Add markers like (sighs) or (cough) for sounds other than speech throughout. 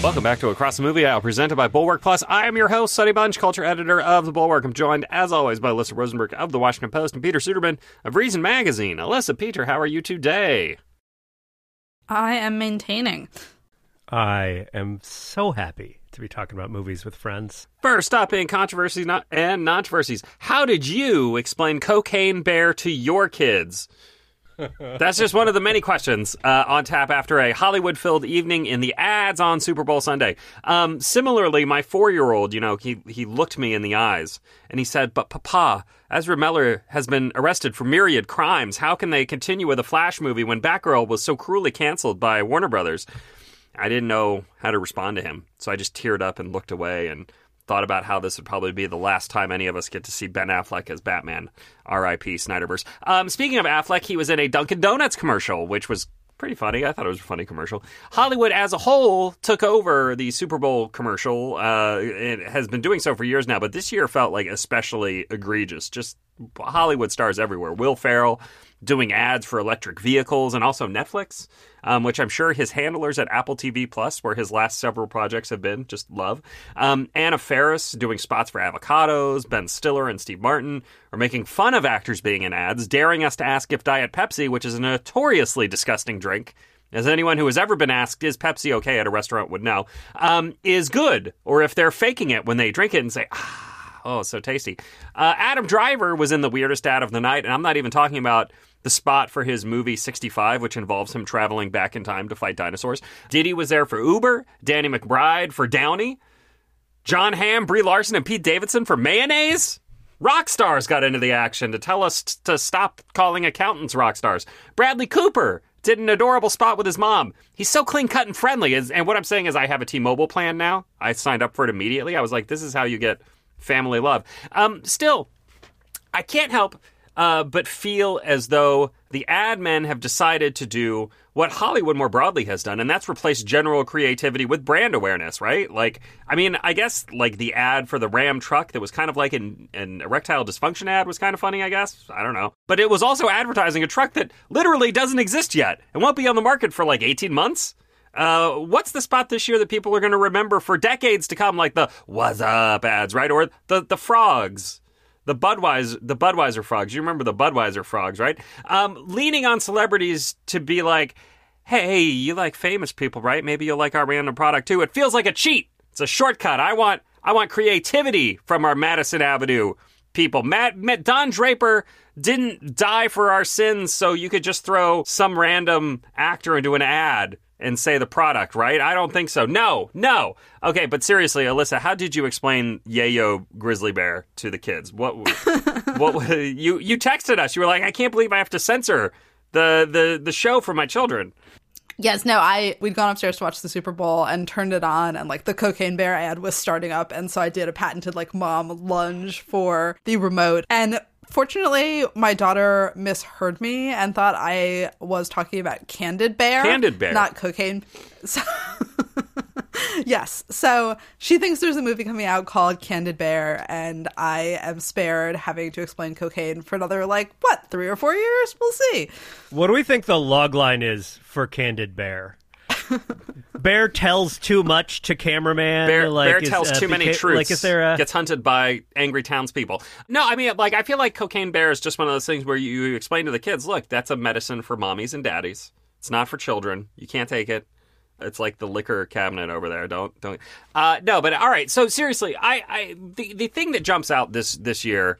Welcome back to Across the Movie Aisle, presented by Bulwark Plus. I am your host, Sonny Bunch, culture editor of the Bulwark. I'm joined, as always, by Alyssa Rosenberg of the Washington Post and Peter Suderman of Reason Magazine. Alyssa, Peter, how are you today? I am maintaining. I am so happy to be talking about movies with friends. First up in controversies and controversies, how did you explain Cocaine Bear to your kids? That's just one of the many questions uh, on tap after a Hollywood filled evening in the ads on Super Bowl Sunday. Um, similarly, my four year old, you know, he, he looked me in the eyes and he said, But Papa, Ezra Miller has been arrested for myriad crimes. How can they continue with a Flash movie when Batgirl was so cruelly canceled by Warner Brothers? I didn't know how to respond to him, so I just teared up and looked away and thought about how this would probably be the last time any of us get to see Ben Affleck as Batman. R.I.P. Snyderverse. Um, speaking of Affleck, he was in a Dunkin' Donuts commercial, which was pretty funny. I thought it was a funny commercial. Hollywood as a whole took over the Super Bowl commercial. Uh, it has been doing so for years now, but this year felt like especially egregious. Just Hollywood stars everywhere. Will Ferrell doing ads for electric vehicles and also Netflix, um, which I'm sure his handlers at Apple TV Plus, where his last several projects have been, just love. Um, Anna Faris doing spots for avocados. Ben Stiller and Steve Martin are making fun of actors being in ads, daring us to ask if Diet Pepsi, which is a notoriously disgusting drink, as anyone who has ever been asked, is Pepsi okay at a restaurant would know, um, is good, or if they're faking it when they drink it and say, ah, oh, so tasty. Uh, Adam Driver was in the weirdest ad of the night, and I'm not even talking about the spot for his movie 65, which involves him traveling back in time to fight dinosaurs. Diddy was there for Uber, Danny McBride for Downy, Jon Hamm, Brie Larson, and Pete Davidson for mayonnaise. Rock stars got into the action to tell us t- to stop calling accountants rock stars. Bradley Cooper did an adorable spot with his mom. He's so clean cut and friendly. And what I'm saying is, I have a T Mobile plan now. I signed up for it immediately. I was like, this is how you get family love. Um, still, I can't help uh, but feel as though the ad men have decided to do what Hollywood more broadly has done, and that's replace general creativity with brand awareness, right? Like, I mean, I guess like the ad for the Ram truck that was kind of like an, an erectile dysfunction ad was kind of funny, I guess. I don't know. But it was also advertising a truck that literally doesn't exist yet and won't be on the market for like 18 months. Uh, what's the spot this year that people are going to remember for decades to come, like the "What's up" ads, right? Or the the frogs the Budweiser the Budweiser frogs. You remember the Budweiser frogs, right? Um, leaning on celebrities to be like, "Hey, you like famous people, right? Maybe you'll like our random product too." It feels like a cheat. It's a shortcut. I want I want creativity from our Madison Avenue people. Matt, Matt Don Draper didn't die for our sins, so you could just throw some random actor into an ad and say the product, right? I don't think so. No, no. Okay, but seriously, Alyssa, how did you explain Yayo Grizzly Bear to the kids? What (laughs) what you you texted us. You were like, "I can't believe I have to censor the the the show for my children." Yes, no, I we'd gone upstairs to watch the Super Bowl and turned it on and like the cocaine bear ad was starting up and so I did a patented like mom lunge for the remote and Fortunately, my daughter misheard me and thought I was talking about Candid Bear. Candid Bear. Not cocaine. (laughs) So yes. So she thinks there's a movie coming out called Candid Bear, and I am spared having to explain cocaine for another, like, what, three or four years? We'll see. What do we think the log line is for Candid Bear? (laughs) Bear tells too much to cameraman. Bear, like, Bear is, tells uh, too many beca- truths. Like, is there a gets hunted by angry townspeople? No, I mean, like, I feel like Cocaine Bear is just one of those things where you, explain to the kids, look, that's a medicine for mommies and daddies. It's not for children. You can't take it. It's like the liquor cabinet over there. Don't don't. Uh, no, but all right. So seriously, I, I the the thing that jumps out this this year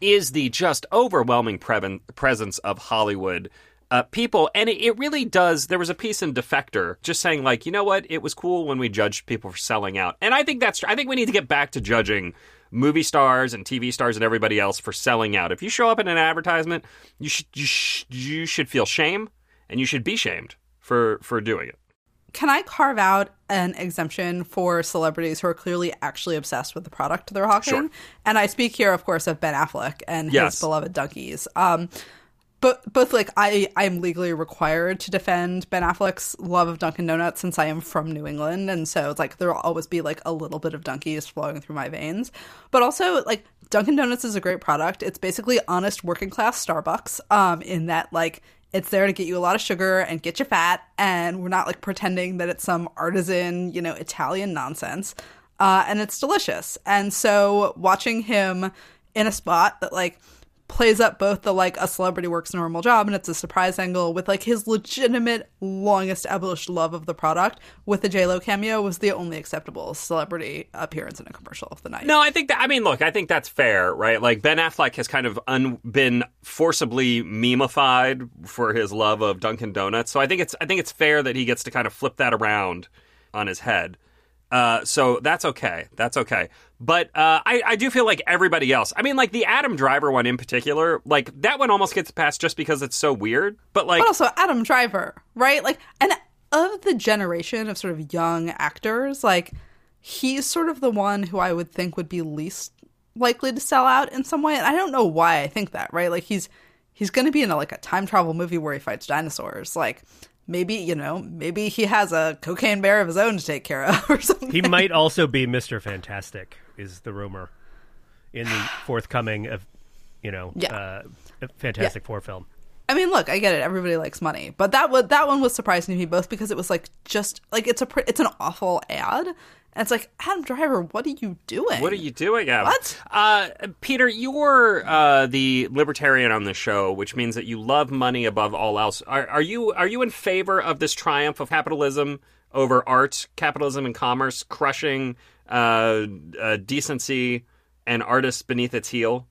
is the just overwhelming preven- presence of Hollywood uh, people, and it, it really does. There was a piece in Defector just saying like, you know what, it was cool when we judged people for selling out, and I think that's. I think we need to get back to judging movie stars and TV stars and everybody else for selling out. If you show up in an advertisement, you should you, sh- you should feel shame, and you should be shamed for for doing it. Can I carve out an exemption for celebrities who are clearly actually obsessed with the product they're hawking? Sure. And I speak here, of course, of Ben Affleck and Yes. his beloved Dunkies. Um, but both like I, I'm legally required to defend Ben Affleck's love of Dunkin' Donuts since I am from New England, and so it's like there'll always be like a little bit of Dunkies flowing through my veins. But also, like Dunkin' Donuts is a great product. It's basically honest working class Starbucks. Um, in that like It's there to get you a lot of sugar and get you fat, and we're not like pretending that it's some artisan, you know, Italian nonsense. Uh, and it's delicious. And so watching him in a spot that like plays up both the like a celebrity works a normal job and it's a surprise angle with like his legitimate longest established love of the product with the J Lo cameo was the only acceptable celebrity appearance in a commercial of the night. No, I think that. I mean, look, I think that's fair, right? Like Ben Affleck has kind of un, been forcibly memeified for his love of Dunkin' Donuts, so I think it's I think it's fair that he gets to kind of flip that around on his head. Uh, so that's okay. That's okay. But uh, I, I do feel like everybody else. I mean, like the Adam Driver one in particular, like that one almost gets past just because it's so weird. But like, But also Adam Driver, right? Like, and of the generation of sort of young actors, like he's sort of the one who I would think would be least likely to sell out in some way. And I don't know why I think that, right? Like he's he's going to be in a, like a time travel movie where he fights dinosaurs. Like maybe you know maybe he has a cocaine bear of his own to take care of (laughs) or something. He might also be Mister Fantastic, is the rumor in the (sighs) forthcoming of you know Yeah. uh, Fantastic Four film. I mean, look, I get it. Everybody likes money, but that was that one was surprising to me both because it was like just like it's a it's an awful ad, and it's like Adam Driver, what are you doing? What are you doing, Adam? What? Uh, Peter, you're uh, the libertarian on the show, which means that you love money above all else. Are, are you are you in favor of this triumph of capitalism over art, capitalism and commerce, crushing uh, uh, decency and artists beneath its heel?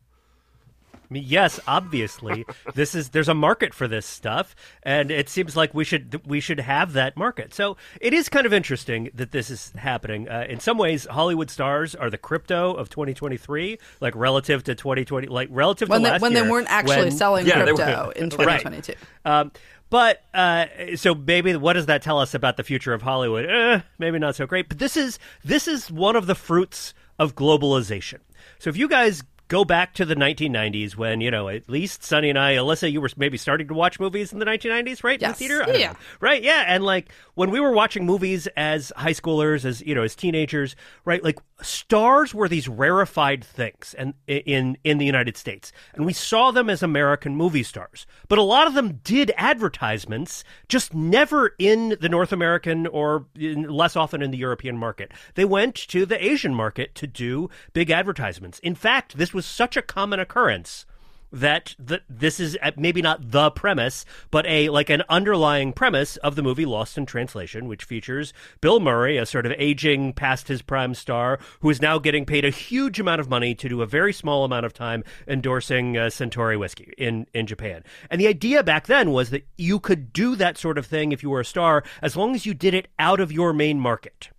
I mean, yes, obviously, this is there's a market for this stuff, and it seems like we should we should have that market. So it is kind of interesting that this is happening. Uh, in some ways, Hollywood stars are the crypto of 2023, like relative to 2020, like relative when to they, last when year, they weren't actually when- selling Yeah, crypto were- in Right. 2022. Um, but uh, so maybe what does that tell us about the future of Hollywood? Eh, maybe not so great. But this is this is one of the fruits of globalization. So if you guys go back to the 1990s when you know at least Sonny and I, Alyssa, you were maybe starting to watch movies in the 1990s, right? In the theater, Yeah. know. right? Yeah, and like when we were watching movies as high schoolers, as you know, as teenagers, right? Like stars were these rarefied things, and in in the United States, and we saw them as American movie stars. But a lot of them did advertisements, just never in the North American or in, less often in the European market. They went to the Asian market to do big advertisements. In fact, this was such a common occurrence that the, this is uh, maybe not the premise, but a like an underlying premise of the movie Lost in Translation, which features Bill Murray, a sort of aging past his prime star, who is now getting paid a huge amount of money to do a very small amount of time endorsing uh, Suntory whiskey in in Japan. And the idea back then was that you could do that sort of thing if you were a star, as long as you did it out of your main market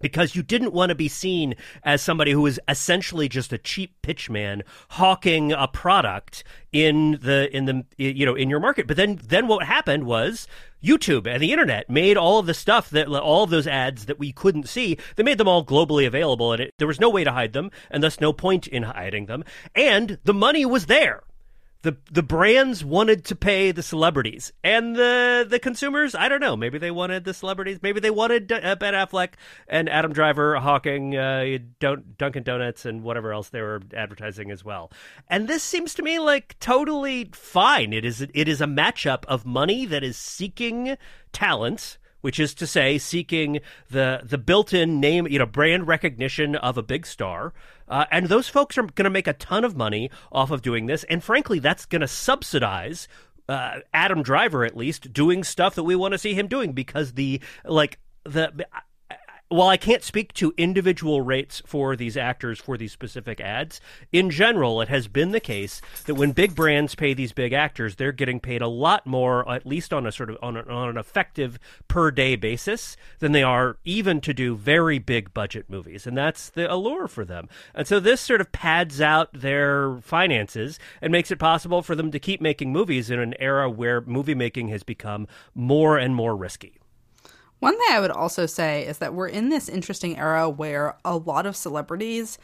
because you didn't want to be seen as somebody who was essentially just a cheap pitchman hawking a product in the in the you know in your market. But then then what happened was YouTube and the internet made all of the stuff that all of those ads that we couldn't see they made them all globally available and it, there was no way to hide them and thus no point in hiding them. And the money was there the the brands wanted to pay the celebrities and the the consumers I don't know maybe they wanted the celebrities maybe they wanted uh, Ben Affleck and Adam Driver hawking uh, don't Dunkin' Donuts and whatever else they were advertising as well. And this seems to me like totally fine. It is it is a matchup of money that is seeking talent which is to say seeking the the built-in name you know brand recognition of a big star. Uh, and those folks are going to make a ton of money off of doing this. And frankly that's going to subsidize uh, Adam Driver at least doing stuff that we want to see him doing because the like the while I can't speak to individual rates for these actors for these specific ads, in general, it has been the case that when big brands pay these big actors, they're getting paid a lot more, at least on a sort of on, a, on an effective per day basis, than they are even to do very big budget movies, and that's the allure for them. And so this sort of pads out their finances and makes it possible for them to keep making movies in an era where movie making has become more and more risky. One thing I would also say is that we're in this interesting era where a lot of celebrities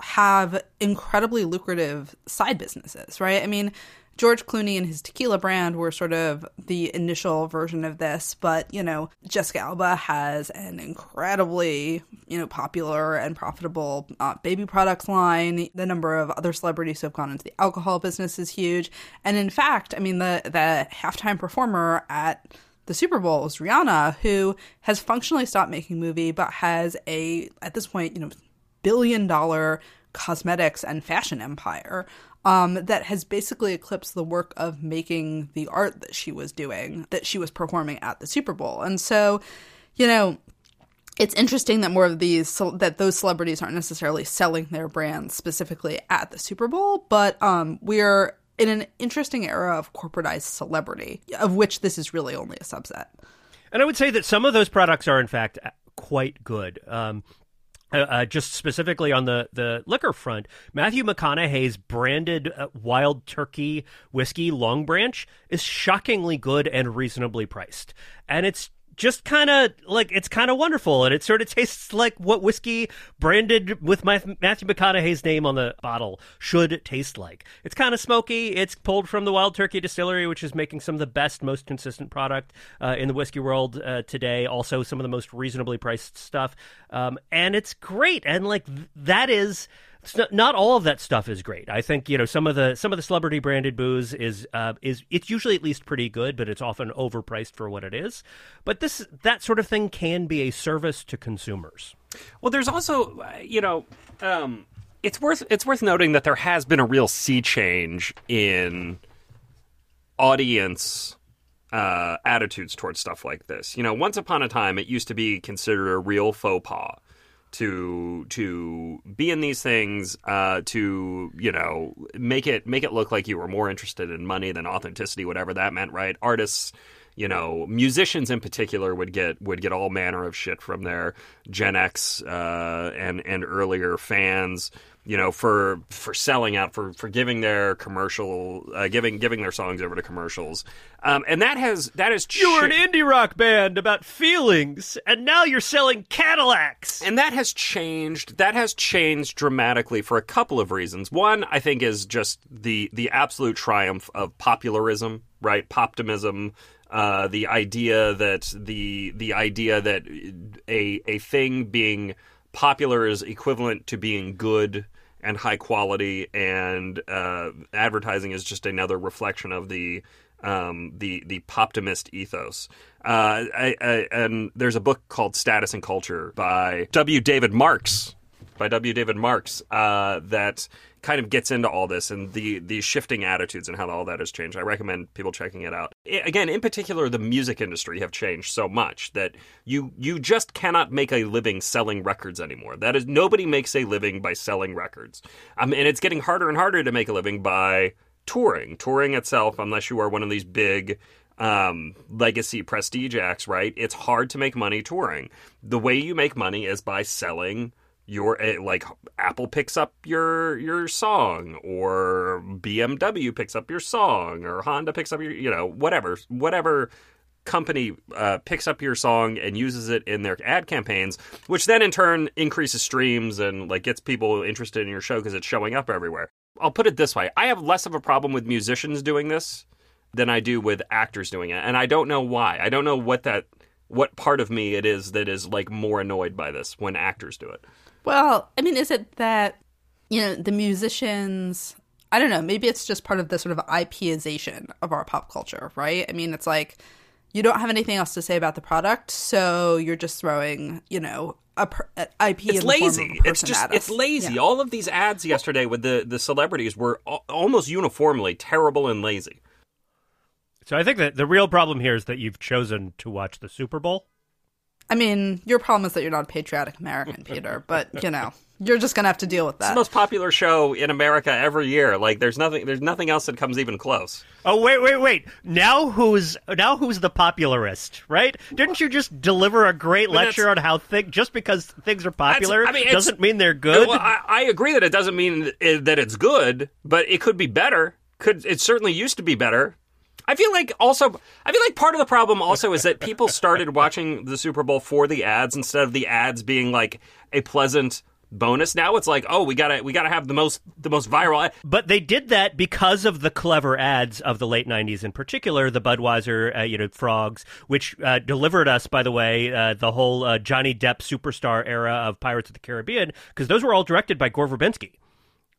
have incredibly lucrative side businesses, right? I mean, George Clooney and his tequila brand were sort of the initial version of this, but you know, Jessica Alba has an incredibly, you know, popular and profitable uh, baby products line. The number of other celebrities who have gone into the alcohol business is huge, and in fact, I mean, the the halftime performer at the Super Bowl is Rihanna, who has functionally stopped making movie, but has a at this point, you know, billion dollar cosmetics and fashion empire um, that has basically eclipsed the work of making the art that she was doing, that she was performing at the Super Bowl. And so, you know, it's interesting that more of these that those celebrities aren't necessarily selling their brands specifically at the Super Bowl, but um, we're in an interesting era of corporatized celebrity, of which this is really only a subset. And I would say that some of those products are, in fact, quite good. Um, uh, uh, just specifically on the, the liquor front, Matthew McConaughey's branded uh, Wild Turkey whiskey Long Branch is shockingly good and reasonably priced. And it's just kind of like it's kind of wonderful, and it sort of (laughs) tastes like what whiskey branded with my Matthew McConaughey's name on the bottle should taste like. It's kind of smoky. It's pulled from the Wild Turkey Distillery, which is making some of the best, most consistent product uh, in the whiskey world uh, today. Also, some of the most reasonably priced stuff, um, and it's great. And like that is not, not, all of that stuff is great. I think you know some of the some of the celebrity branded booze is uh, is it's usually at least pretty good, but it's often overpriced for what it is. But this that sort of thing can be a service to consumers. Well, there's also uh, you know. Um, it's worth it's worth noting that there has been a real sea change in audience uh, attitudes towards stuff like this. You know, once upon a time, it used to be considered a real faux pas to to be in these things uh, to you know make it make it look like you were more interested in money than authenticity whatever that meant right? Artists you know musicians in particular would get would get all manner of shit from their Gen X uh, and and earlier fans you know, for for selling out, for for giving their commercial, uh, giving giving their songs over to commercials, um, and that has that has you were an indie rock band about feelings, and now you're selling Cadillacs, and that has changed. That has changed dramatically for a couple of reasons. One, I think, is just the the absolute triumph of popularism, right? Poptimism. Uh, the idea that the the idea that a a thing being popular is equivalent to being good and high quality, and uh, advertising is just another reflection of the um, the the poptimist ethos. Uh, I, I, and there's a book called Status and Culture by W. David Marks by W. David Marks uh, that kind of gets into all this and the the shifting attitudes and how all that has changed. I recommend people checking it out. again, in particular, the music industry have changed so much that you you just cannot make a living selling records anymore. That is, nobody makes a living by selling records, um, and it's getting harder and harder to make a living by touring. Touring itself, unless you are one of these big um, legacy prestige acts, right? It's hard to make money touring. The way you make money is by selling your eh, like Apple picks up your your song or BMW picks up your song or Honda picks up your you know whatever whatever company uh, picks up your song and uses it in their ad campaigns, which then in turn increases streams and like gets people interested in your show because it's showing up everywhere. I'll put it this way: I have less of a problem with musicians doing this than I do with actors doing it, and I don't know why. I don't know what that what part of me it is that is like more annoyed by this when actors do it. Well, I mean, is it that, you know, the musicians, I don't know, maybe it's just part of the sort of IPization of our pop culture, right? I mean, it's like you don't have anything else to say about the product, so you're just throwing, you know, a, per, IP. It's lazy. it's just it's lazy. Yeah. All of these ads yesterday with the the celebrities were almost uniformly terrible and lazy. So I think that the real problem here is that you've chosen to watch the Super Bowl. I mean, your problem is that you're not a patriotic American, Peter, but you know, you're just gonna have to deal with that. It's the most popular show in America every year. Like there's nothing there's nothing else that comes even close. Oh wait, wait, wait. Now who's now who's the popularist, right? Didn't you just deliver a great lecture on how thing just because things are popular I mean, doesn't mean they're good? Well, I, I agree that it doesn't mean that it's good, but it could be better. Could it certainly used to be better. I feel like also, I feel like part of the problem also is that people started watching the Super Bowl for the ads instead of the ads being like a pleasant bonus. Now it's like, oh, we gotta we gotta have the most the most viral. But they did that because of the clever ads of the late '90s, in particular the Budweiser, uh, you know, frogs, which uh, delivered us, by the way, uh, the whole uh, Johnny Depp superstar era of Pirates of the Caribbean, because those were all directed by Gore Verbinski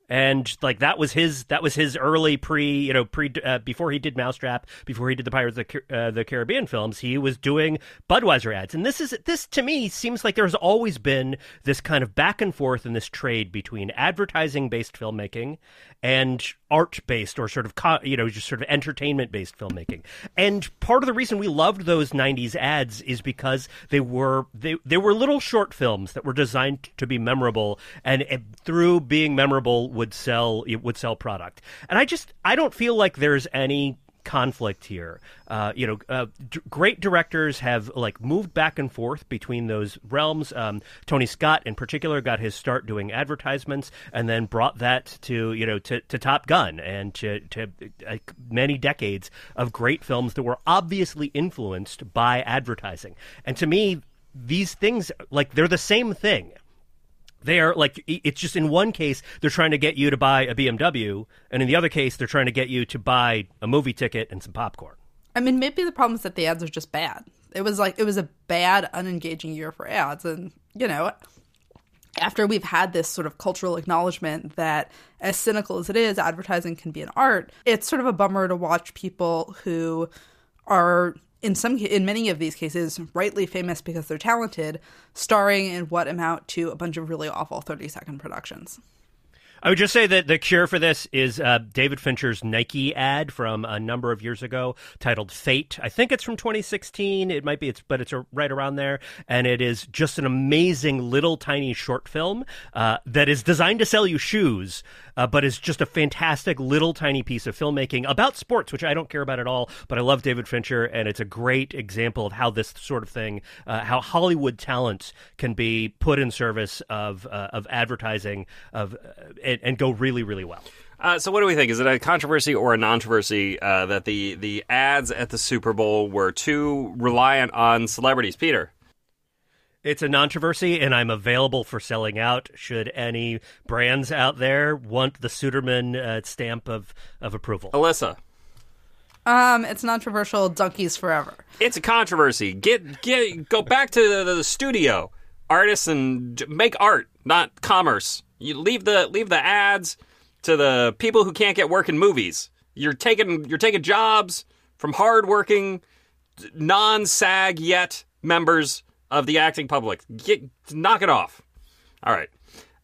and like that was his that was his early pre you know pre uh, before he did Mousetrap before he did the Pirates of the, uh, the Caribbean films he was doing Budweiser ads. And this is this to me seems like there's always been this kind of back and forth in this trade between advertising based filmmaking and art based or sort of you know just sort of entertainment based filmmaking. And part of the reason we loved those 90s ads is because they were they, they were little short films that were designed to be memorable and, and through being memorable would sell it would sell product and i just i don't feel like there's any conflict here. Uh, you know, uh, d- great directors have like moved back and forth between those realms. Um, Tony Scott, in particular, got his start doing advertisements, and then brought that to you know to, to Top Gun and to, to uh, many decades of great films that were obviously influenced by advertising. And to me, these things like they're the same thing they are like it's just in one case they're trying to get you to buy a BMW, and in the other case they're trying to get you to buy a movie ticket and some popcorn. I mean, maybe the problem is that the ads are just bad. It was like it was a bad, unengaging year for ads, and you know, after we've had this sort of cultural acknowledgement that, as cynical as it is, advertising can be an art. It's sort of a bummer to watch people who are in some in many of these cases rightly famous because they're talented starring in what amount to a bunch of really awful 30 second productions I would just say that the cure for this is uh, David Fincher's Nike ad from a number of years ago, titled "Fate." I think it's from 2016. It might be, it's but it's right around there, and it is just an amazing little tiny short film uh, that is designed to sell you shoes, uh, but is just a fantastic little tiny piece of filmmaking about sports, which I don't care about at all. But I love David Fincher, and it's a great example of how this sort of thing, uh, how Hollywood talent can be put in service of uh, of advertising, of uh, and, and, go really really well. Uh, so, what do we think? Is it a controversy or a non-controversy uh, that the the ads at the Super Bowl were too reliant on celebrities? Peter. It's a controversy, and I'm available for selling out. Should any brands out there want the Suderman uh, stamp of, of approval? Alyssa. Um, it's controversial. Dunkies forever. It's a controversy. Get get go back to the, the studio, artists, and make art, not commerce. You leave the leave the ads to the people who can't get work in movies. You're taking you're taking jobs from hardworking, non-SAG yet members of the acting public. Get knock it off. All right.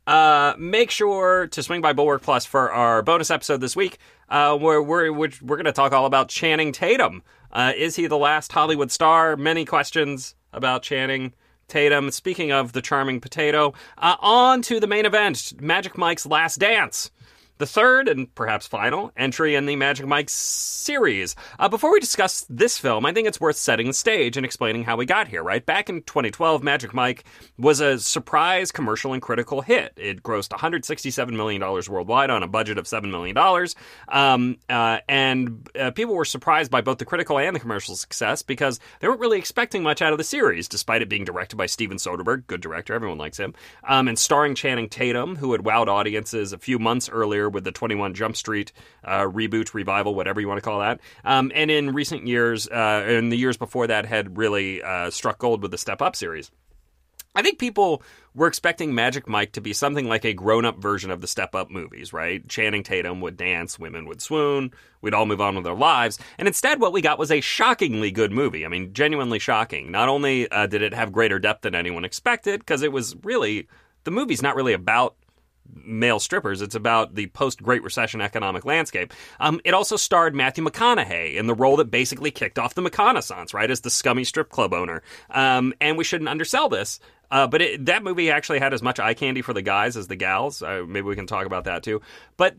Uh, make sure to swing by Bulwark Plus for our bonus episode this week, uh, where we're we're, we're going to talk all about Channing Tatum. Uh, is he the last Hollywood star? Many questions about Channing Tatum. Speaking of the charming potato, uh, on to the main event: Magic Mike's Last Dance the third and perhaps final entry in the Magic Mike series. Uh, before we discuss this film, I think it's worth setting the stage and explaining how we got here, right? Back in 2012, Magic Mike was a surprise commercial and critical hit. It grossed $167 million worldwide on a budget of $7 million. Um, uh, and uh, people were surprised by both the critical and the commercial success because they weren't really expecting much out of the series, despite it being directed by Steven Soderbergh, good director, everyone likes him, um, and starring Channing Tatum, who had wowed audiences a few months earlier with the 21 Jump Street uh, reboot, revival, whatever you want to call that. Um, and in recent years, uh, in the years before that, had really uh, struck gold with the Step Up series. I think people were expecting Magic Mike to be something like a grown up version of the Step Up movies, right? Channing Tatum would dance, women would swoon, we'd all move on with our lives. And instead, what we got was a shockingly good movie. I mean, genuinely shocking. Not only uh, did it have greater depth than anyone expected, because it was really, the movie's not really about male strippers. It's about the post Great Recession economic landscape. Um, it also starred Matthew McConaughey in the role that basically kicked off the McConaissance, right, as the scummy strip club owner. Um, and we shouldn't undersell this. Uh, but it, that movie actually had as much eye candy for the guys as the gals. Uh, maybe we can talk about that too. But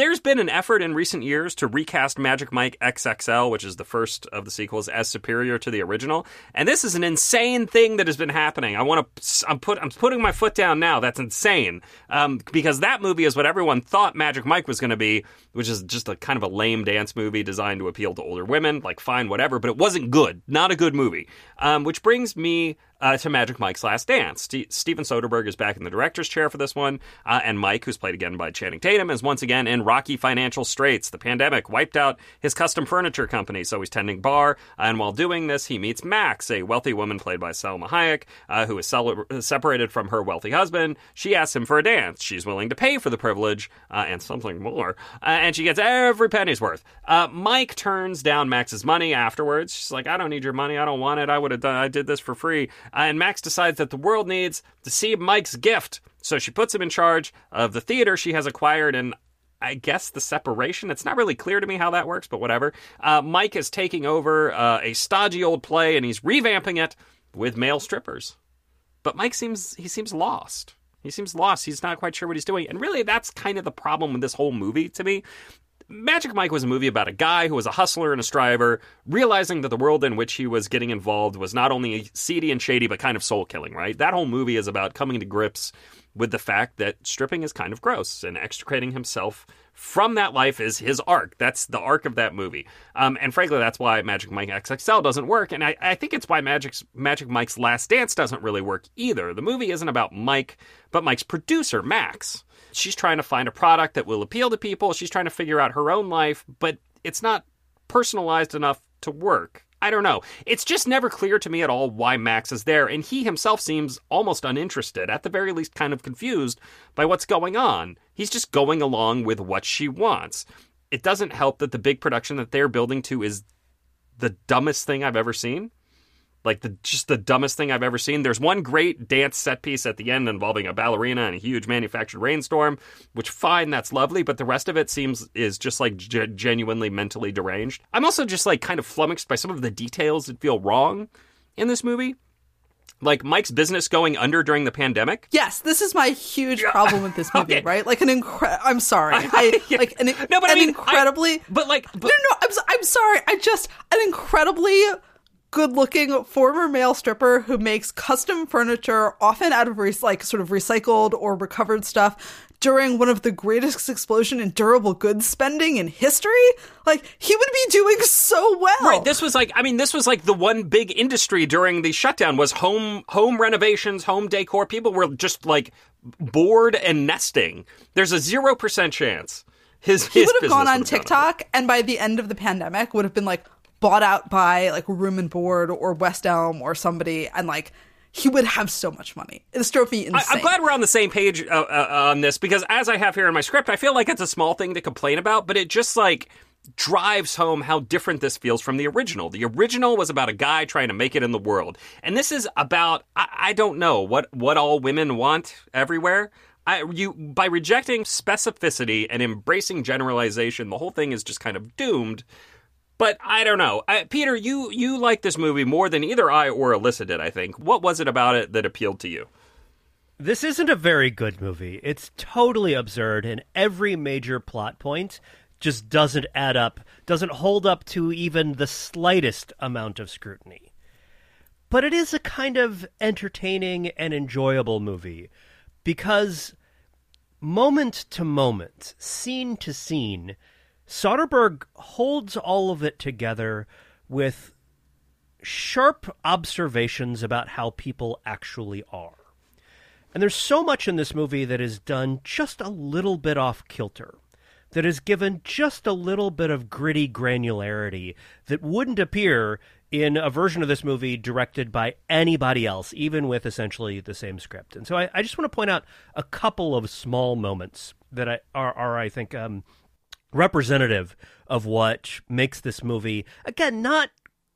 there's been an effort in recent years to recast Magic Mike XXL, which is the first of the sequels, as superior to the original. And this is an insane thing that has been happening. I want to. I'm put. I'm putting my foot down now. That's insane. Um, because that movie is what everyone thought Magic Mike was going to be, which is just a kind of a lame dance movie designed to appeal to older women. Like fine, whatever, but it wasn't good. Not a good movie. Um, which brings me uh, to Magic Mike's Last Dance. St- Steven Soderbergh is back in the director's chair for this one, uh, and Mike, who's played again by Channing Tatum, is once again in rocky financial straits. The pandemic wiped out his custom furniture company, so he's tending bar, and while doing this, he meets Max, a wealthy woman played by Salma Hayek, uh, who is cel- separated from her wealthy husband. She asks him for a dance. She's willing to pay for the privilege uh, and something more, uh, and she gets every penny's worth. Uh, Mike turns down Max's money afterwards. She's like, "I don't need your money. I don't want it. I would have done. I did this for free." Uh, and Max decides that the world needs to see Mike's gift, so she puts him in charge of the theater she has acquired and. I guess the separation. It's not really clear to me how that works, but whatever. Uh, Mike is taking over uh, a stodgy old play and he's revamping it with male strippers. But Mike seems he seems lost. He seems lost. He's not quite sure what he's doing. And really, that's kind of the problem with this whole movie to me. Magic Mike was a movie about a guy who was a hustler and a striver, realizing that the world in which he was getting involved was not only seedy and shady, but kind of soul killing, right? That whole movie is about coming to grips with the fact that stripping is kind of gross and extricating himself from that life is his arc. That's the arc of that movie. Um, and frankly, that's why Magic Mike XXL doesn't work. And I, I think it's why Magic's, Magic Mike's Last Dance doesn't really work either. The movie isn't about Mike, but Mike's producer, Max. She's trying to find a product that will appeal to people. She's trying to figure out her own life, but it's not personalized enough to work. I don't know. It's just never clear to me at all why Max is there, and he himself seems almost uninterested, at the very least, kind of confused by what's going on. He's just going along with what she wants. It doesn't help that the big production that they're building to is the dumbest thing I've ever seen like the just the dumbest thing I've ever seen. There's one great dance set piece at the end involving a ballerina and a huge manufactured rainstorm, which fine, that's lovely, but the rest of it seems is just like g- genuinely mentally deranged. I'm also just like kind of flummoxed by some of the details that feel wrong in this movie. Like Mike's business going under during the pandemic. Yes, this is my huge problem with this (laughs) movie, okay. right? Like an incre- I'm sorry, (laughs) I yeah. like an, no, but an I mean, incredibly, I, but like, but, no, no, I'm I'm sorry, I just an incredibly good looking former male stripper who makes custom furniture, often out of re- like sort of recycled or recovered stuff, during one of the greatest explosion in durable goods spending in history. Like he would be doing so well. Right. This was like I mean, this was like the one big industry during the shutdown was home home renovations, home decor. People were just like bored and nesting. There's a zero percent chance. His, he his would have gone on TikTok, and by the end of the pandemic, would have been like, bought out by like Room and Board or West Elm or somebody, and like he would have so much money. This drove me insane. I, am glad we're on the same page uh, uh, on this because, as I have here in my script, I feel like it's a small thing to complain about, but it just like drives home how different this feels from the original. The original was about a guy trying to make it in the world, and this is about I, I don't know what what all women want everywhere. I, you by rejecting specificity and embracing generalization, the whole thing is just kind of doomed but I don't know. I, Peter, you you like this movie more than either I or Alyssa did. I think. What was it about it that appealed to you? This isn't a very good movie. It's totally absurd, and every major plot point just doesn't add up, doesn't hold up to even the slightest amount of scrutiny. But it is a kind of entertaining and enjoyable movie because moment to moment, scene to scene, Soderbergh holds all of it together with sharp observations about how people actually are. And there's so much in this movie that is done just a little bit off kilter, that is given just a little bit of gritty granularity that wouldn't appear in a version of this movie directed by anybody else, even with essentially the same script. And so I, I just want to point out a couple of small moments that I, are, are I think, um, representative of what makes this movie, again, not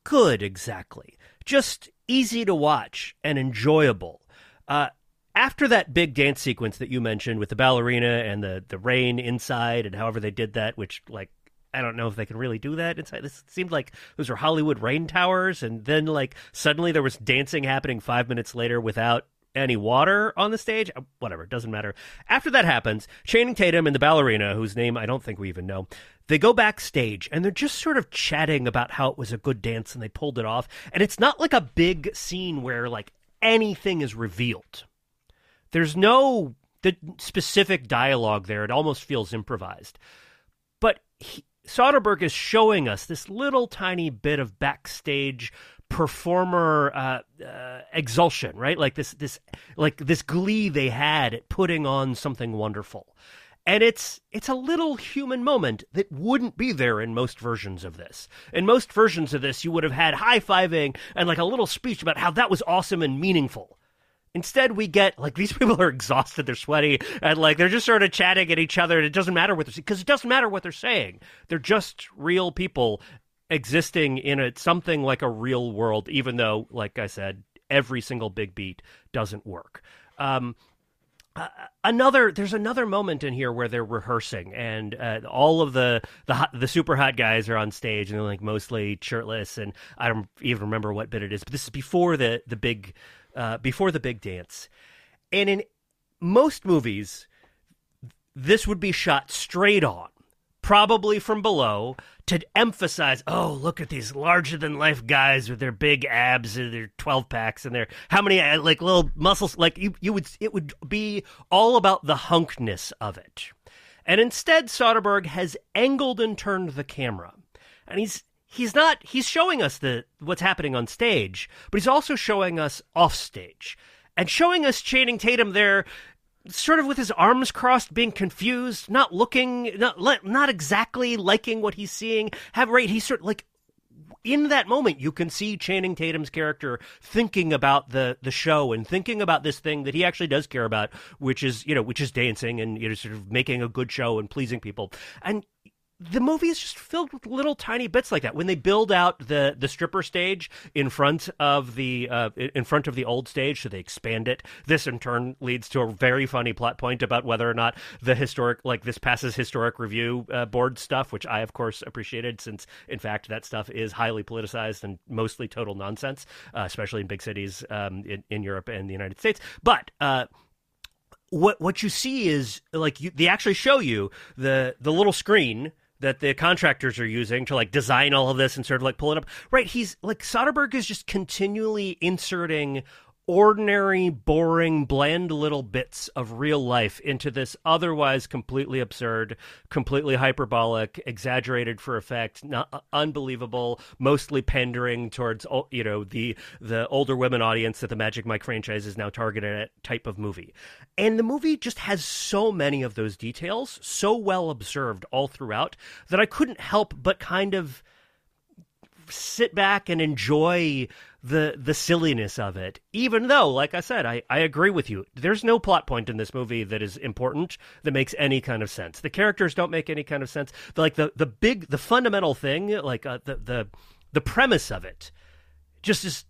good exactly, just easy to watch and enjoyable. Uh, after that big dance sequence that you mentioned with the ballerina and the, the rain inside and however they did that, which, like, I don't know if they can really do that inside. This seemed like those were Hollywood rain towers, and then like suddenly there was dancing happening five minutes later without any water on the stage. Uh, whatever, doesn't matter. After that happens, Channing Tatum and the ballerina, whose name I don't think we even know, they go backstage and they're just sort of chatting about how it was a good dance and they pulled it off. And it's not like a big scene where like anything is revealed. There's no the specific dialogue there. It almost feels improvised. But he, Soderbergh is showing us this little tiny bit of backstage performer uh, uh, exulsion, right? Like this this like this glee they had at putting on something wonderful. And it's it's a little human moment that wouldn't be there in most versions of this. In most versions of this, you would have had high fiving and like a little speech about how that was awesome and meaningful. Instead, we get like these (laughs) people are exhausted, they're sweaty, and like they're just sort of chatting at each other. And it doesn't matter what they're because it doesn't matter what they're saying. They're just real people existing in a something like a real world, even though, like I said, every single big beat doesn't work. Um, uh, another there's another moment in here where they're rehearsing and uh, all of the the hot, the super hot guys are on stage and they're like mostly shirtless and I don't even remember what bit it is but this is before the the big uh, before the big dance and in most movies this would be shot straight on probably from below, to emphasize, oh, look at these larger than life guys with their big abs and their 12 packs and their how many uh, like little muscles like you you would it would be all about the hunkness of it. And instead Soderbergh has angled and turned the camera. And he's he's not he's showing us the what's happening on stage, but he's also showing us off stage and showing us Channing Tatum there sort of with his arms crossed, being confused, not looking, not not exactly liking what he's seeing. Have right, he's sort of like in that moment, you can see Channing Tatum's character thinking about the the show and thinking about this thing that he actually does care about, which is you know, which is dancing and you know, sort of making a good show and pleasing people. And the movie is just filled with little tiny bits like that. When they build out the the stripper stage in front of the uh, in front of the old stage, so they expand it. This in turn leads to a very funny plot point about whether or not the historic like this passes historic review uh, board stuff, which I of course appreciated, since in fact that stuff is highly politicized and mostly total nonsense, uh, especially in big cities um, in in Europe and the United States. But uh, what what you see is like you, they actually show you the the little screen that the contractors are using to like design all of this and sort of like pull it up. Right, he's like Soderbergh is just continually inserting ordinary, boring, bland little bits of real life into this otherwise completely absurd, completely hyperbolic, exaggerated for effect, not uh, unbelievable, mostly pandering towards you know the the older women audience that the Magic Mike franchise is now targeted at type of movie. And the movie just has so many of those details, so well observed all throughout that I couldn't help but kind of sit back and enjoy the the silliness of it. Even though, like I said, I, I agree with you. There's no plot point in this movie that is important that makes any kind of sense. The characters don't make any kind of sense. Like the the big the fundamental thing, like uh, the the the premise of it, just is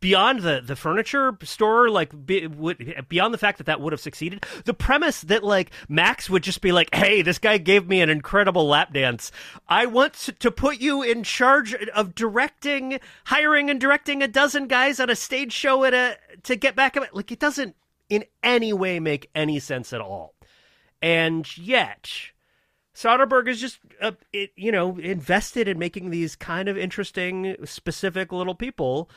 beyond the the furniture store like be, would, beyond the fact that that would have succeeded the premise that like max would just be like hey this guy gave me an incredible lap dance. I want to put you in charge of directing hiring and directing a dozen guys on a stage show at a to get back at like it doesn't in any way make any sense at all. And yet Soderbergh is just, uh, it, you know, invested in making these kind of interesting, specific little people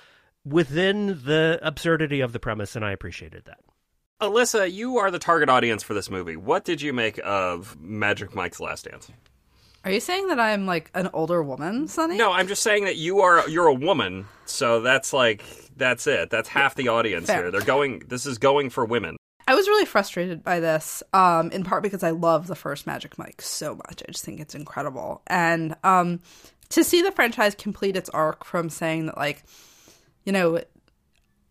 within the absurdity of the premise, and I appreciated that. Alyssa, you are the target audience for this movie. What did you make of Magic Mike's Last Dance? Are you saying that I'm like an older woman, Sonny? No, I'm just saying that you are you're a woman, so that's like that's it. That's half the audience Fair. here. They're going. This is going for women. I was really frustrated by this, um, in part because I love the first Magic Mike so much. I just think it's incredible, and um, to see the franchise complete its arc from saying that like you know,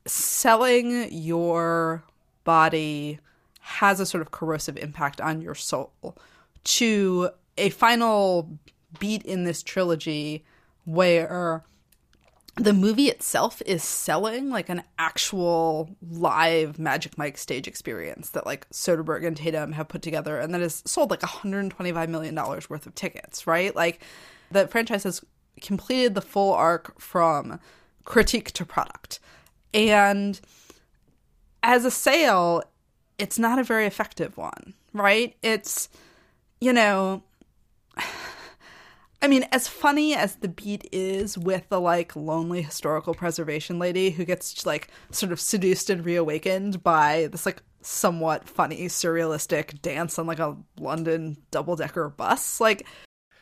selling your body has a sort of corrosive impact on your soul to a final beat in this trilogy where the movie itself is selling like an actual live Magic Mike stage experience that like Soderbergh and Tatum have put together and that has sold like 125 million dollars worth of tickets, right? Like the franchise has completed the full arc from critique to product. And as a sale, it's not a very effective one, right? It's, you know, (sighs) I mean, as funny as the beat is with the like lonely historical preservation lady who gets like sort of seduced and reawakened by this like somewhat funny surrealistic dance on like a London double decker bus, like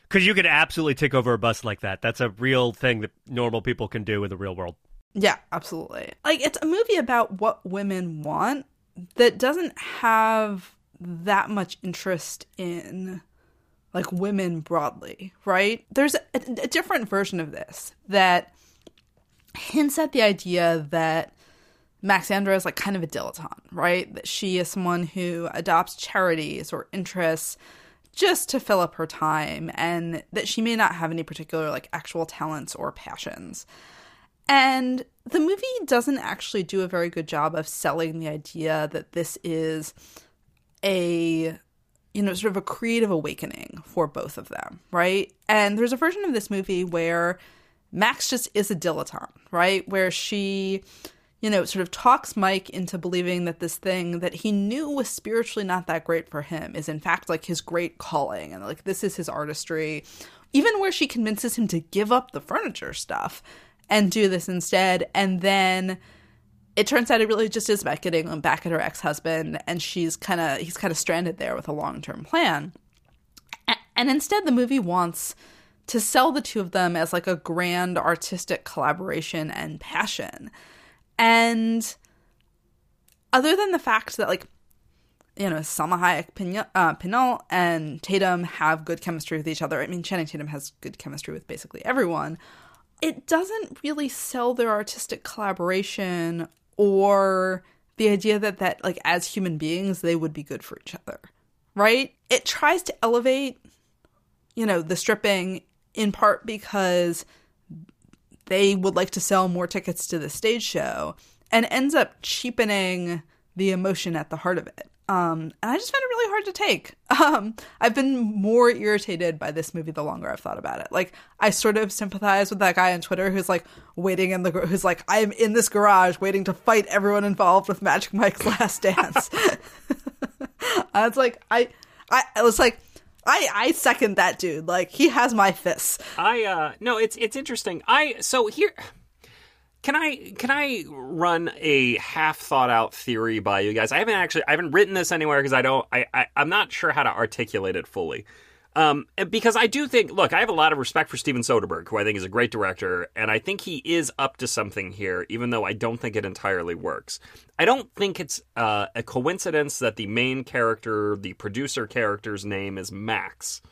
Because you could absolutely take over a bus like that. That's a real thing that normal people can do in the real world. Yeah, absolutely. Like it's a movie about what women want that doesn't have that much interest in like women broadly, right? There's a, a different version of this that hints at the idea that Maxandra is like kind of a dilettante, right? That she is someone who adopts charities or interests just to fill up her time and that she may not have any particular like actual talents or passions. And the movie doesn't actually do a very good job of selling the idea that this is a you know sort of a creative awakening for both of them, right? And there's a version of this movie where Max just is a dilettante, right? Where she you know, sort of talks Mike into believing that this thing that he knew was spiritually not that great for him is in fact like his great calling and like this is his artistry. Even where she convinces him to give up the furniture stuff and do this instead. And then it turns out it really just is about getting back at her ex husband, and she's kind of he's kind of stranded there with a long term plan. And instead, the movie wants to sell the two of them as like a grand artistic collaboration and passion. And other than the fact that like you know, Salma Hayek, uh, Pinault, and Tatum have good chemistry with each other. I mean, Channing Tatum has good chemistry with basically everyone it doesn't really sell their artistic collaboration or the idea that that like as human beings they would be good for each other right it tries to elevate you know the stripping in part because they would like to sell more tickets to the stage show and ends up cheapening the emotion at the heart of it um, and I just found it really hard to take. (laughs) Um, I've been more irritated by this movie the longer I've thought about it. Like, I sort of sympathize with that guy on Twitter who's like waiting in the who's like, I am in this garage waiting to fight everyone involved with Magic Mike's Last Dance. (laughs) I was like, I, I, I was like, I, I second that dude. Like, he has my fists. I, uh, no, it's it's interesting. I so here can I can I run a half thought out theory by you guys? I haven't actually I haven't written this anywhere because I don't I, I I'm not sure how to articulate it fully. Um, because I do think, look, I have a lot of respect for Steven Soderbergh, who I think is a great director, and I think he is up to something here, even though I don't think it entirely works. I don't think it's uh, a coincidence that the main character, the producer character's name is Max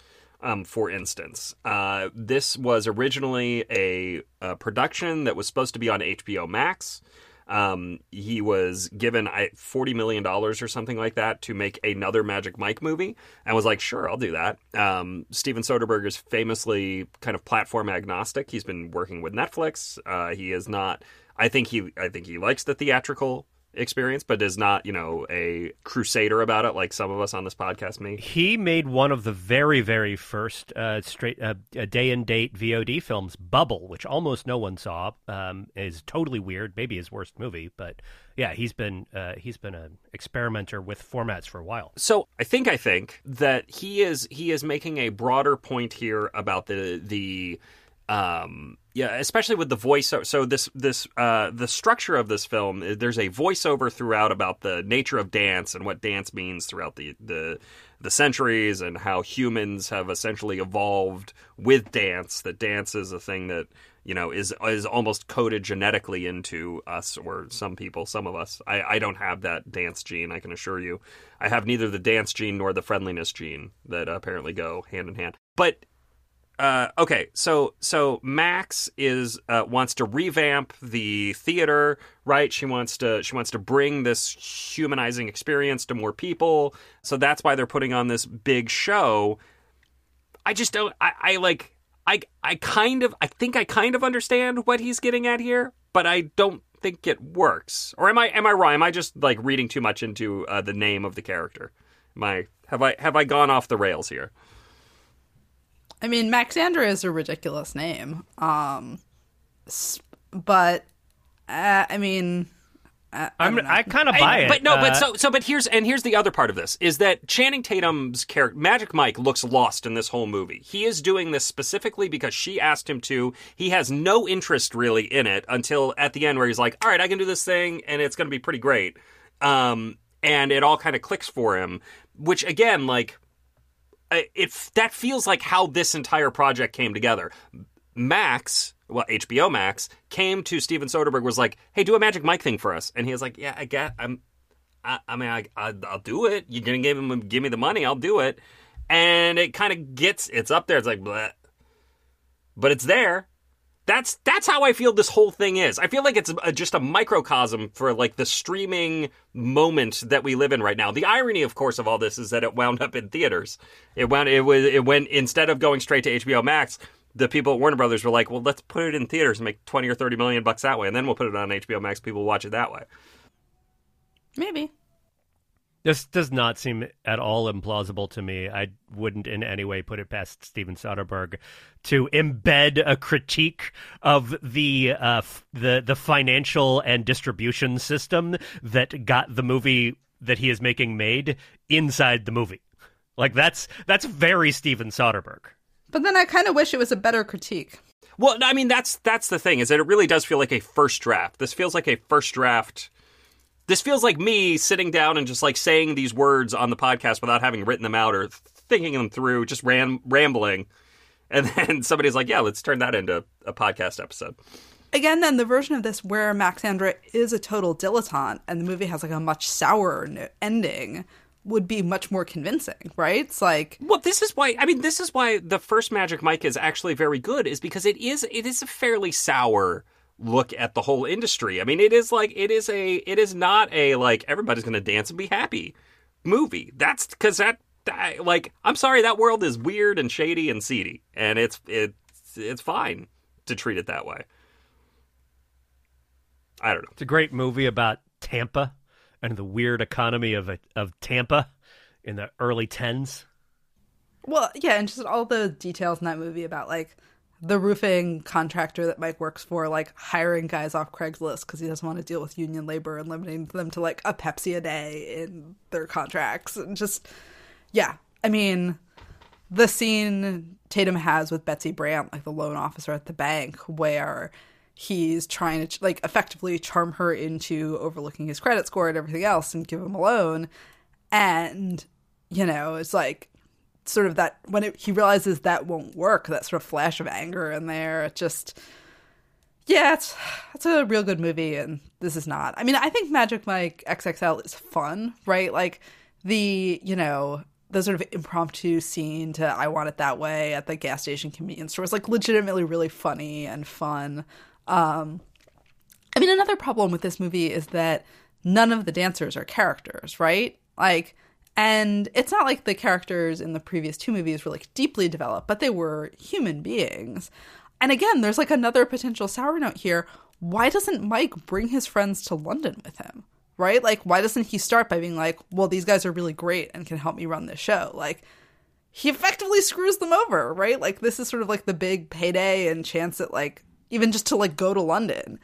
um, for instance. Uh, this was originally a, a, production that was supposed to be on HBO Max. Um, he was given $40 million or something like that to make another Magic Mike movie and was like, sure, I'll do that. Um, Steven Soderbergh is famously kind of platform agnostic. He's been working with Netflix. Uh, he is not. I think he. I think he likes the theatrical experience, but is not, you know, a crusader about it like some of us on this podcast may. He made one of the very, very first uh, straight uh, day and date VOD films, Bubble, which almost no one saw. Um, is totally weird, maybe his worst movie, but yeah, he's been uh, he's been an experimenter with formats for a while. So I think I think that he is he is making a broader point here about the the um yeah especially with the voice so this this uh the structure of this film there's a voiceover throughout about the nature of dance and what dance means throughout the the the centuries and how humans have essentially evolved with dance that dance is a thing that you know is is almost coded genetically into us or some people some of us. I, I don't have that dance gene i can assure you. I have neither the dance gene nor the friendliness gene that apparently go hand in hand. But uh, okay, so so Max is uh, wants to revamp the theater, right? She wants to she wants to bring this humanizing experience to more people. So that's why they're putting on this big show. I just don't. I, I like. I I kind of. I think I kind of understand what he's getting at here, but I don't think it works. Or am I am I wrong? Am I just like reading too much into uh, the name of the character? I have I have I gone off the rails here? I mean, Maxandra is a ridiculous name. Um, but uh, I mean, I, I, I kind of buy it. But no, uh, but so so but here's and here's the other part of this is that Channing Tatum's character Magic Mike looks lost in this whole movie. He is doing this specifically because she asked him to. He has no interest really in it until at the end where he's like, "All right, I can do this thing and it's going to be pretty great." Um, and it all kind of clicks for him, which again like uh, it that feels like how this entire project came together. Max, well, HBO Max came to Steven Soderbergh was like, "Hey, do a Magic Mike thing for us," and he was like, "Yeah, I get, I'm, I, I mean, I, I, will do it. You're gonna give him, give me the money, I'll do it." And it kind of gets, it's up there. It's like, Bleh. but it's there. That's that's how I feel this whole thing is. I feel like it's a, just a microcosm for like the streaming moment that we live in right now. The irony, of course, of all this is that it wound up in theaters. It wound it was it went instead of going straight to HBO Max. The people at Warner Brothers were like, "Well, let's put it in theaters and make twenty or thirty million bucks that way, and then we'll put it on HBO Max. People watch it that way." Maybe. This does not seem at all implausible to me. I wouldn't in any way put it past Steven Soderbergh to embed a critique of the uh, f- the the financial and distribution system that got the movie that he is making made inside the movie. Like that's that's very Steven Soderbergh. But then I kind of wish it was a better critique. Well, I mean that's that's the thing is that it really does feel like a first draft. This feels like a first draft this feels like me sitting down and just like saying these words on the podcast without having written them out or thinking them through, just ram- rambling. And then (laughs) somebody's like, yeah, let's turn that into a podcast episode. Again, then the version of this where Maxandra is a total dilettante and the movie has like a much sourer ending would be much more convincing, right? It's like Well, this is why I mean this is why the first Magic Mike is actually very good is because it is it is a fairly sour look at the whole industry. I mean, it is like it is a it is not a like everybody's going to dance and be happy movie. That's because that, that like I'm sorry that world is weird and shady and seedy, and it's it's it's fine to treat it that way. I don't know. It's a great movie about Tampa and the weird economy of of Tampa in the early tens. Well, yeah, and just all the details in that movie about like the roofing contractor that Mike works for, like hiring guys off Craigslist because he doesn't want to deal with union labor and limiting them to like a Pepsi a day in their contracts. And just, yeah. I mean, the scene Tatum has with Betsy Brandt, like the loan officer at the bank, where he's trying to like effectively charm her into overlooking his credit score and everything else and give him a loan. And, you know, it's like sort of that when it, he realizes that won't work, that sort of flash of anger in there. It just, yeah, it's it's a real good movie, and this is not. I mean, I think Magic Mike XXL is fun, right? Like the you know the sort of impromptu scene to "I Want It That Way" at the gas station convenience store is like legitimately really funny and fun. Um, I mean, another problem with this movie is that none of the dancers are characters, right? Like and it's not like the characters in the previous two movies were like deeply developed, but they were human beings. And again, there's like another potential sour note here. Why doesn't Mike bring his friends to London with him? Right? Like, why doesn't he start by being like, well, these guys are really great and can help me run this show? Like, he effectively screws them over, right? Like, this is sort of like the big payday and chance at like, even just to like go to London.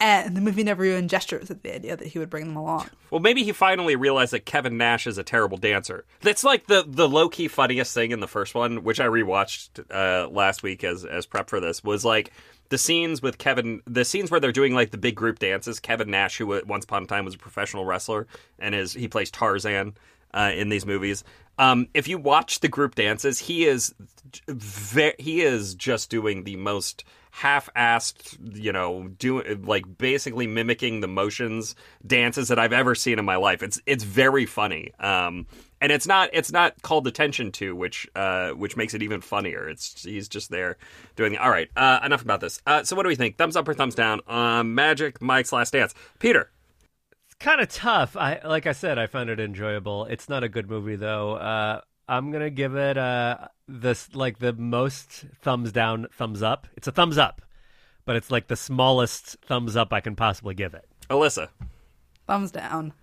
And the movie never even gestures at the idea that he would bring them along. Well, maybe he finally realized that Kevin Nash is a terrible dancer. That's like the the low key funniest thing in the first one, which I rewatched uh, last week as as prep for this. Was like the scenes with Kevin, the scenes where they're doing like the big group dances. Kevin Nash, who once upon a time was a professional wrestler, and is he plays Tarzan uh, in these movies. Um, if you watch the group dances, he is ve- he is just doing the most half-assed, you know, doing like basically mimicking the motions dances that I've ever seen in my life. It's it's very funny. Um, and it's not it's not called attention to, which uh, which makes it even funnier. It's he's just there doing. All right, uh, enough about this. Uh, so what do we think? Thumbs up or thumbs down Magic Mike's Last Dance? Peter. It's kind of tough. I like I said, I found it enjoyable. It's not a good movie though. I'm gonna give it uh this like the most thumbs down, thumbs up. It's a thumbs up, but it's like the smallest thumbs up I can possibly give it. Alyssa, thumbs down.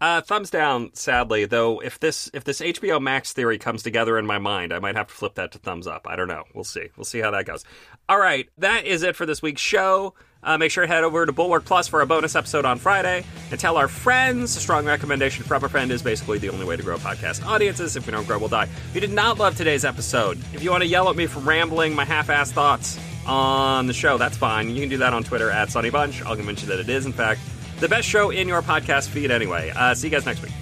Uh, thumbs down. Sadly, though, if this if this HBO Max theory comes together in my mind, I might have to flip that to thumbs up. I don't know. We'll see. We'll see how that goes. All right, that is it for this week's show. Uh, make sure to head over to Bulwark Plus for a bonus episode on Friday and tell our friends. A strong recommendation from a friend is basically the only way to grow podcast audiences. If we don't grow, we'll die. If you did not love today's episode, if you want to yell at me for rambling my half-assed thoughts on the show, that's fine. You can do that on Twitter at Sonny Bunch. I'll convince you that it is, in fact, the best show in your podcast feed anyway. Uh, see you guys next week.